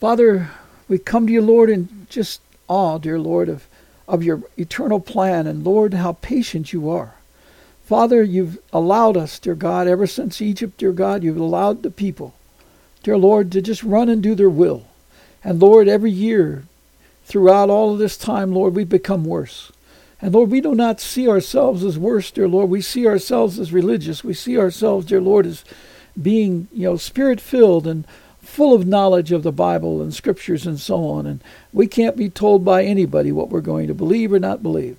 Father, we come to you, Lord, in just awe, dear Lord, of, of your eternal plan. And Lord, how patient you are. Father, you've allowed us, dear God, ever since Egypt, dear God, you've allowed the people, dear Lord, to just run and do their will. And Lord, every year, throughout all of this time, Lord, we've become worse. And Lord, we do not see ourselves as worse, dear Lord. We see ourselves as religious. We see ourselves, dear Lord, as being, you know, spirit filled and full of knowledge of the Bible and scriptures and so on. And we can't be told by anybody what we're going to believe or not believe.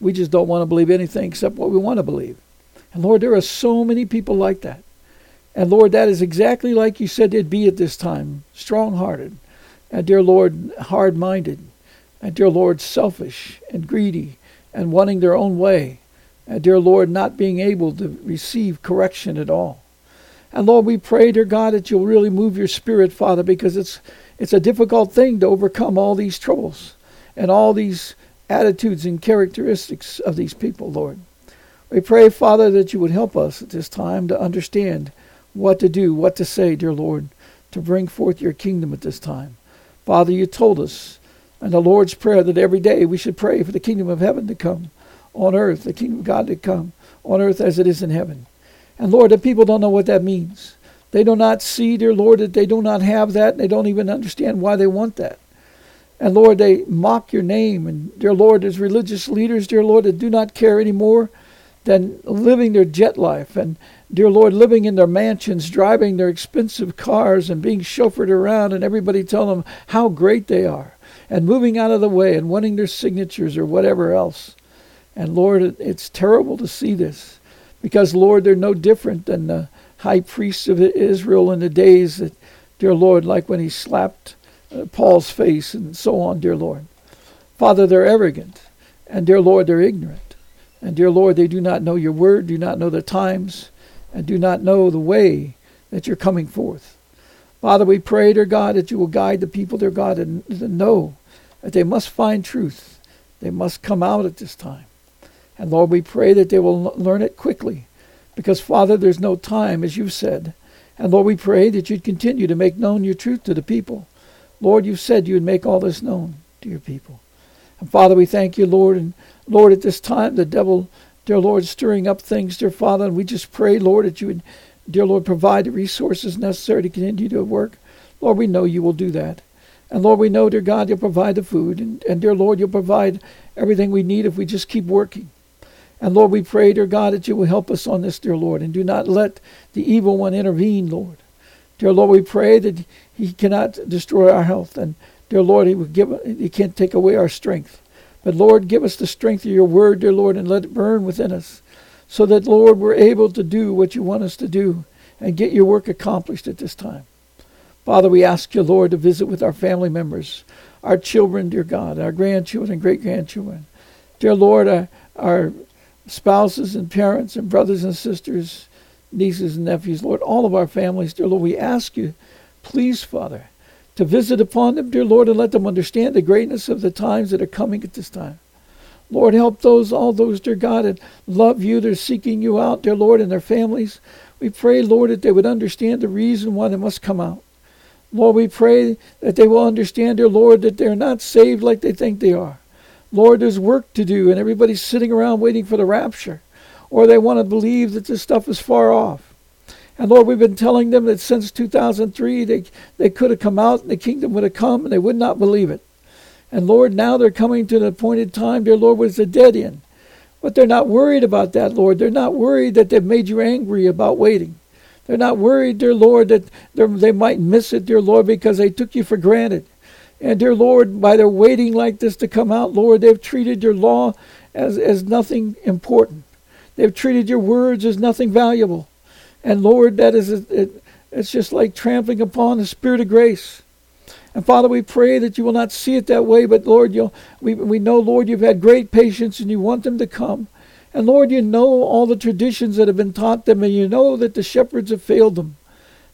We just don't want to believe anything except what we want to believe. And Lord, there are so many people like that. And Lord, that is exactly like you said it'd be at this time strong hearted. And dear Lord, hard minded. And dear Lord, selfish and greedy and wanting their own way. And dear Lord, not being able to receive correction at all. And Lord, we pray, dear God, that you'll really move your spirit, Father, because it's it's a difficult thing to overcome all these troubles and all these attitudes and characteristics of these people, Lord. We pray, Father, that you would help us at this time to understand what to do, what to say, dear Lord, to bring forth your kingdom at this time. Father, you told us in the Lord's Prayer that every day we should pray for the kingdom of heaven to come on earth, the kingdom of God to come on earth as it is in heaven. And Lord, the people don't know what that means. They do not see, dear Lord, that they do not have that, they don't even understand why they want that. And Lord, they mock your name. And dear Lord, there's religious leaders, dear Lord, that do not care any more than living their jet life. And dear Lord, living in their mansions, driving their expensive cars, and being chauffeured around, and everybody telling them how great they are, and moving out of the way and wanting their signatures or whatever else. And Lord, it's terrible to see this. Because, Lord, they're no different than the high priests of Israel in the days that, dear Lord, like when he slapped uh, Paul's face and so on, dear Lord. Father, they're arrogant. And, dear Lord, they're ignorant. And, dear Lord, they do not know your word, do not know the times, and do not know the way that you're coming forth. Father, we pray, dear God, that you will guide the people, dear God, and know that they must find truth. They must come out at this time. And Lord, we pray that they will learn it quickly. Because, Father, there's no time, as you've said. And Lord, we pray that you'd continue to make known your truth to the people. Lord, you've said you would make all this known to your people. And Father, we thank you, Lord. And Lord, at this time, the devil, dear Lord, stirring up things, dear Father. And we just pray, Lord, that you would, dear Lord, provide the resources necessary to continue to work. Lord, we know you will do that. And Lord, we know, dear God, you'll provide the food. And, and dear Lord, you'll provide everything we need if we just keep working. And Lord, we pray, dear God, that you will help us on this, dear Lord, and do not let the evil one intervene, Lord. Dear Lord, we pray that he cannot destroy our health, and dear Lord, he will give he can't take away our strength. But Lord, give us the strength of your word, dear Lord, and let it burn within us. So that, Lord, we're able to do what you want us to do and get your work accomplished at this time. Father, we ask you, Lord, to visit with our family members, our children, dear God, our grandchildren, great grandchildren. Dear Lord, uh, our, our spouses and parents and brothers and sisters, nieces and nephews, Lord, all of our families, dear Lord, we ask you, please, Father, to visit upon them, dear Lord, and let them understand the greatness of the times that are coming at this time. Lord, help those, all those, dear God, that love you, they're seeking you out, dear Lord, and their families. We pray, Lord, that they would understand the reason why they must come out. Lord, we pray that they will understand, dear Lord, that they're not saved like they think they are. Lord, there's work to do, and everybody's sitting around waiting for the rapture. Or they want to believe that this stuff is far off. And Lord, we've been telling them that since 2003 they, they could have come out and the kingdom would have come, and they would not believe it. And Lord, now they're coming to the appointed time, dear Lord, was the dead end. But they're not worried about that, Lord. They're not worried that they've made you angry about waiting. They're not worried, dear Lord, that they might miss it, dear Lord, because they took you for granted. And dear Lord, by their waiting like this to come out, Lord, they've treated your law as, as nothing important. They've treated your words as nothing valuable. And Lord, that is a, it, it's just like trampling upon the spirit of grace. And Father, we pray that you will not see it that way, but Lord, you'll, we, we know, Lord, you've had great patience and you want them to come. And Lord, you know all the traditions that have been taught them, and you know that the shepherds have failed them.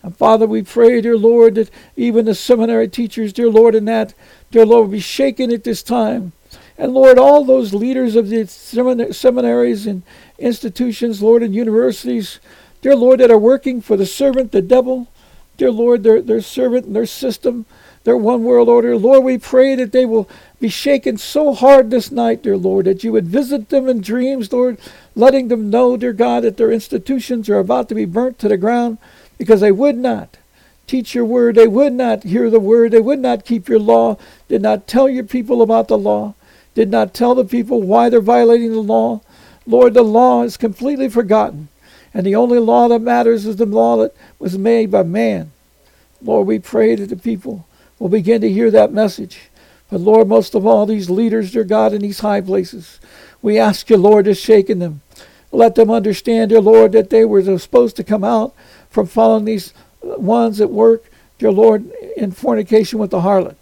And Father, we pray, dear Lord, that even the seminary teachers, dear Lord, and that, dear Lord, be shaken at this time. And Lord, all those leaders of the seminaries and institutions, Lord, and universities, dear Lord, that are working for the servant, the devil, dear Lord, their, their servant and their system, their one world order. Lord, we pray that they will be shaken so hard this night, dear Lord, that you would visit them in dreams, Lord, letting them know, dear God, that their institutions are about to be burnt to the ground because they would not teach your word. They would not hear the word. They would not keep your law, did not tell your people about the law, did not tell the people why they're violating the law. Lord, the law is completely forgotten. And the only law that matters is the law that was made by man. Lord, we pray that the people will begin to hear that message. But Lord, most of all, these leaders, dear God, in these high places, we ask you, Lord, to shaken them. Let them understand, dear Lord, that they were supposed to come out from following these ones that work, dear Lord, in fornication with the harlot.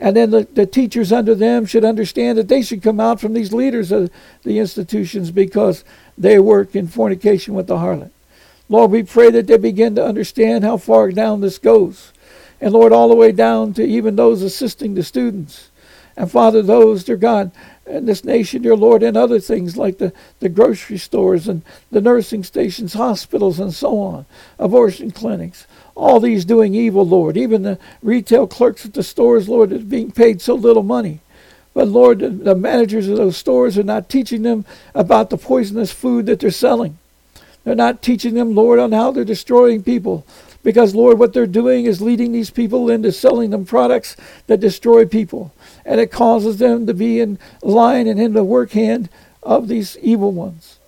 And then the, the teachers under them should understand that they should come out from these leaders of the institutions because they work in fornication with the harlot. Lord, we pray that they begin to understand how far down this goes. And Lord, all the way down to even those assisting the students. And Father, those, dear God, in this nation, dear Lord, and other things like the, the grocery stores and the nursing stations, hospitals, and so on, abortion clinics. All these doing evil, Lord. Even the retail clerks at the stores, Lord, is being paid so little money. But Lord, the managers of those stores are not teaching them about the poisonous food that they're selling. They're not teaching them, Lord, on how they're destroying people. Because, Lord, what they're doing is leading these people into selling them products that destroy people. And it causes them to be in line and in the work hand of these evil ones.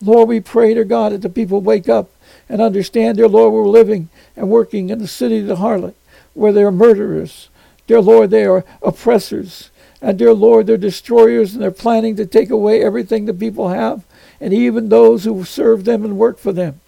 Lord, we pray, to God, that the people wake up and understand, dear Lord, we're living and working in the city of the harlot, where they're murderers. Dear Lord, they are oppressors. And dear Lord, they're destroyers and they're planning to take away everything the people have, and even those who serve them and work for them.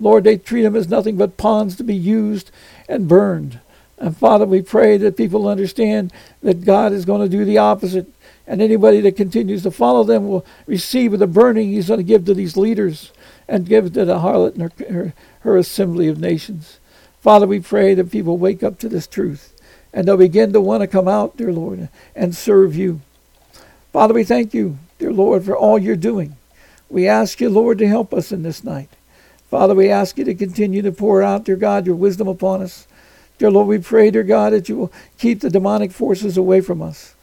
Lord, they treat them as nothing but pawns to be used and burned. And Father, we pray that people understand that God is going to do the opposite. And anybody that continues to follow them will receive the burning he's going to give to these leaders and give to the harlot and her, her, her assembly of nations. Father, we pray that people wake up to this truth and they'll begin to want to come out, dear Lord, and serve you. Father, we thank you, dear Lord, for all you're doing. We ask you, Lord, to help us in this night. Father, we ask you to continue to pour out, dear God, your wisdom upon us. Dear Lord, we pray, dear God, that you will keep the demonic forces away from us.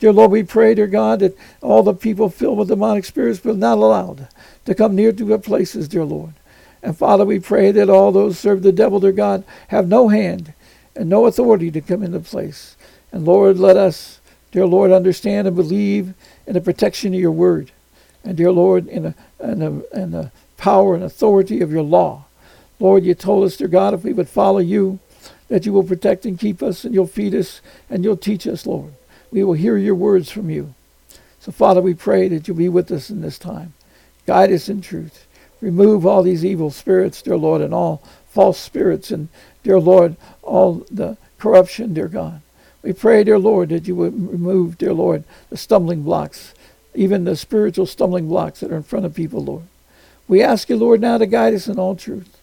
Dear Lord, we pray, dear God, that all the people filled with demonic spirits will not allowed to come near to our places, dear Lord. And Father, we pray that all those serve the devil, dear God, have no hand and no authority to come into place. And Lord, let us, dear Lord, understand and believe in the protection of your word. And dear Lord, in the, in the, in the power and authority of your law. Lord, you told us, dear God, if we would follow you, that you will protect and keep us, and you'll feed us, and you'll teach us, Lord. We will hear your words from you. So, Father, we pray that you'll be with us in this time. Guide us in truth. Remove all these evil spirits, dear Lord, and all false spirits, and, dear Lord, all the corruption, dear God. We pray, dear Lord, that you would remove, dear Lord, the stumbling blocks, even the spiritual stumbling blocks that are in front of people, Lord. We ask you, Lord, now to guide us in all truth.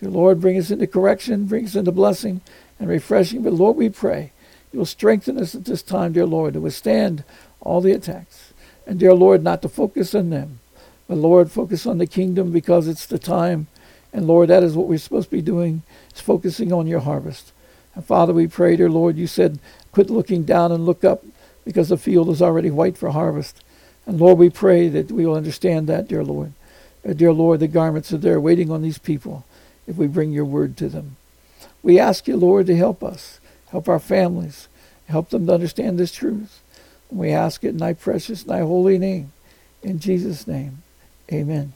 Dear Lord, bring us into correction, bring us into blessing and refreshing. But Lord, we pray you will strengthen us at this time, dear Lord, to withstand all the attacks. And dear Lord, not to focus on them, but Lord, focus on the kingdom because it's the time. And Lord, that is what we're supposed to be doing, is focusing on your harvest. And Father, we pray, dear Lord, you said, quit looking down and look up because the field is already white for harvest. And Lord, we pray that we will understand that, dear Lord. Uh, dear Lord, the garments are there waiting on these people if we bring your word to them. We ask you, Lord, to help us, help our families, help them to understand this truth. And we ask it in thy precious, thy holy name. In Jesus' name, amen.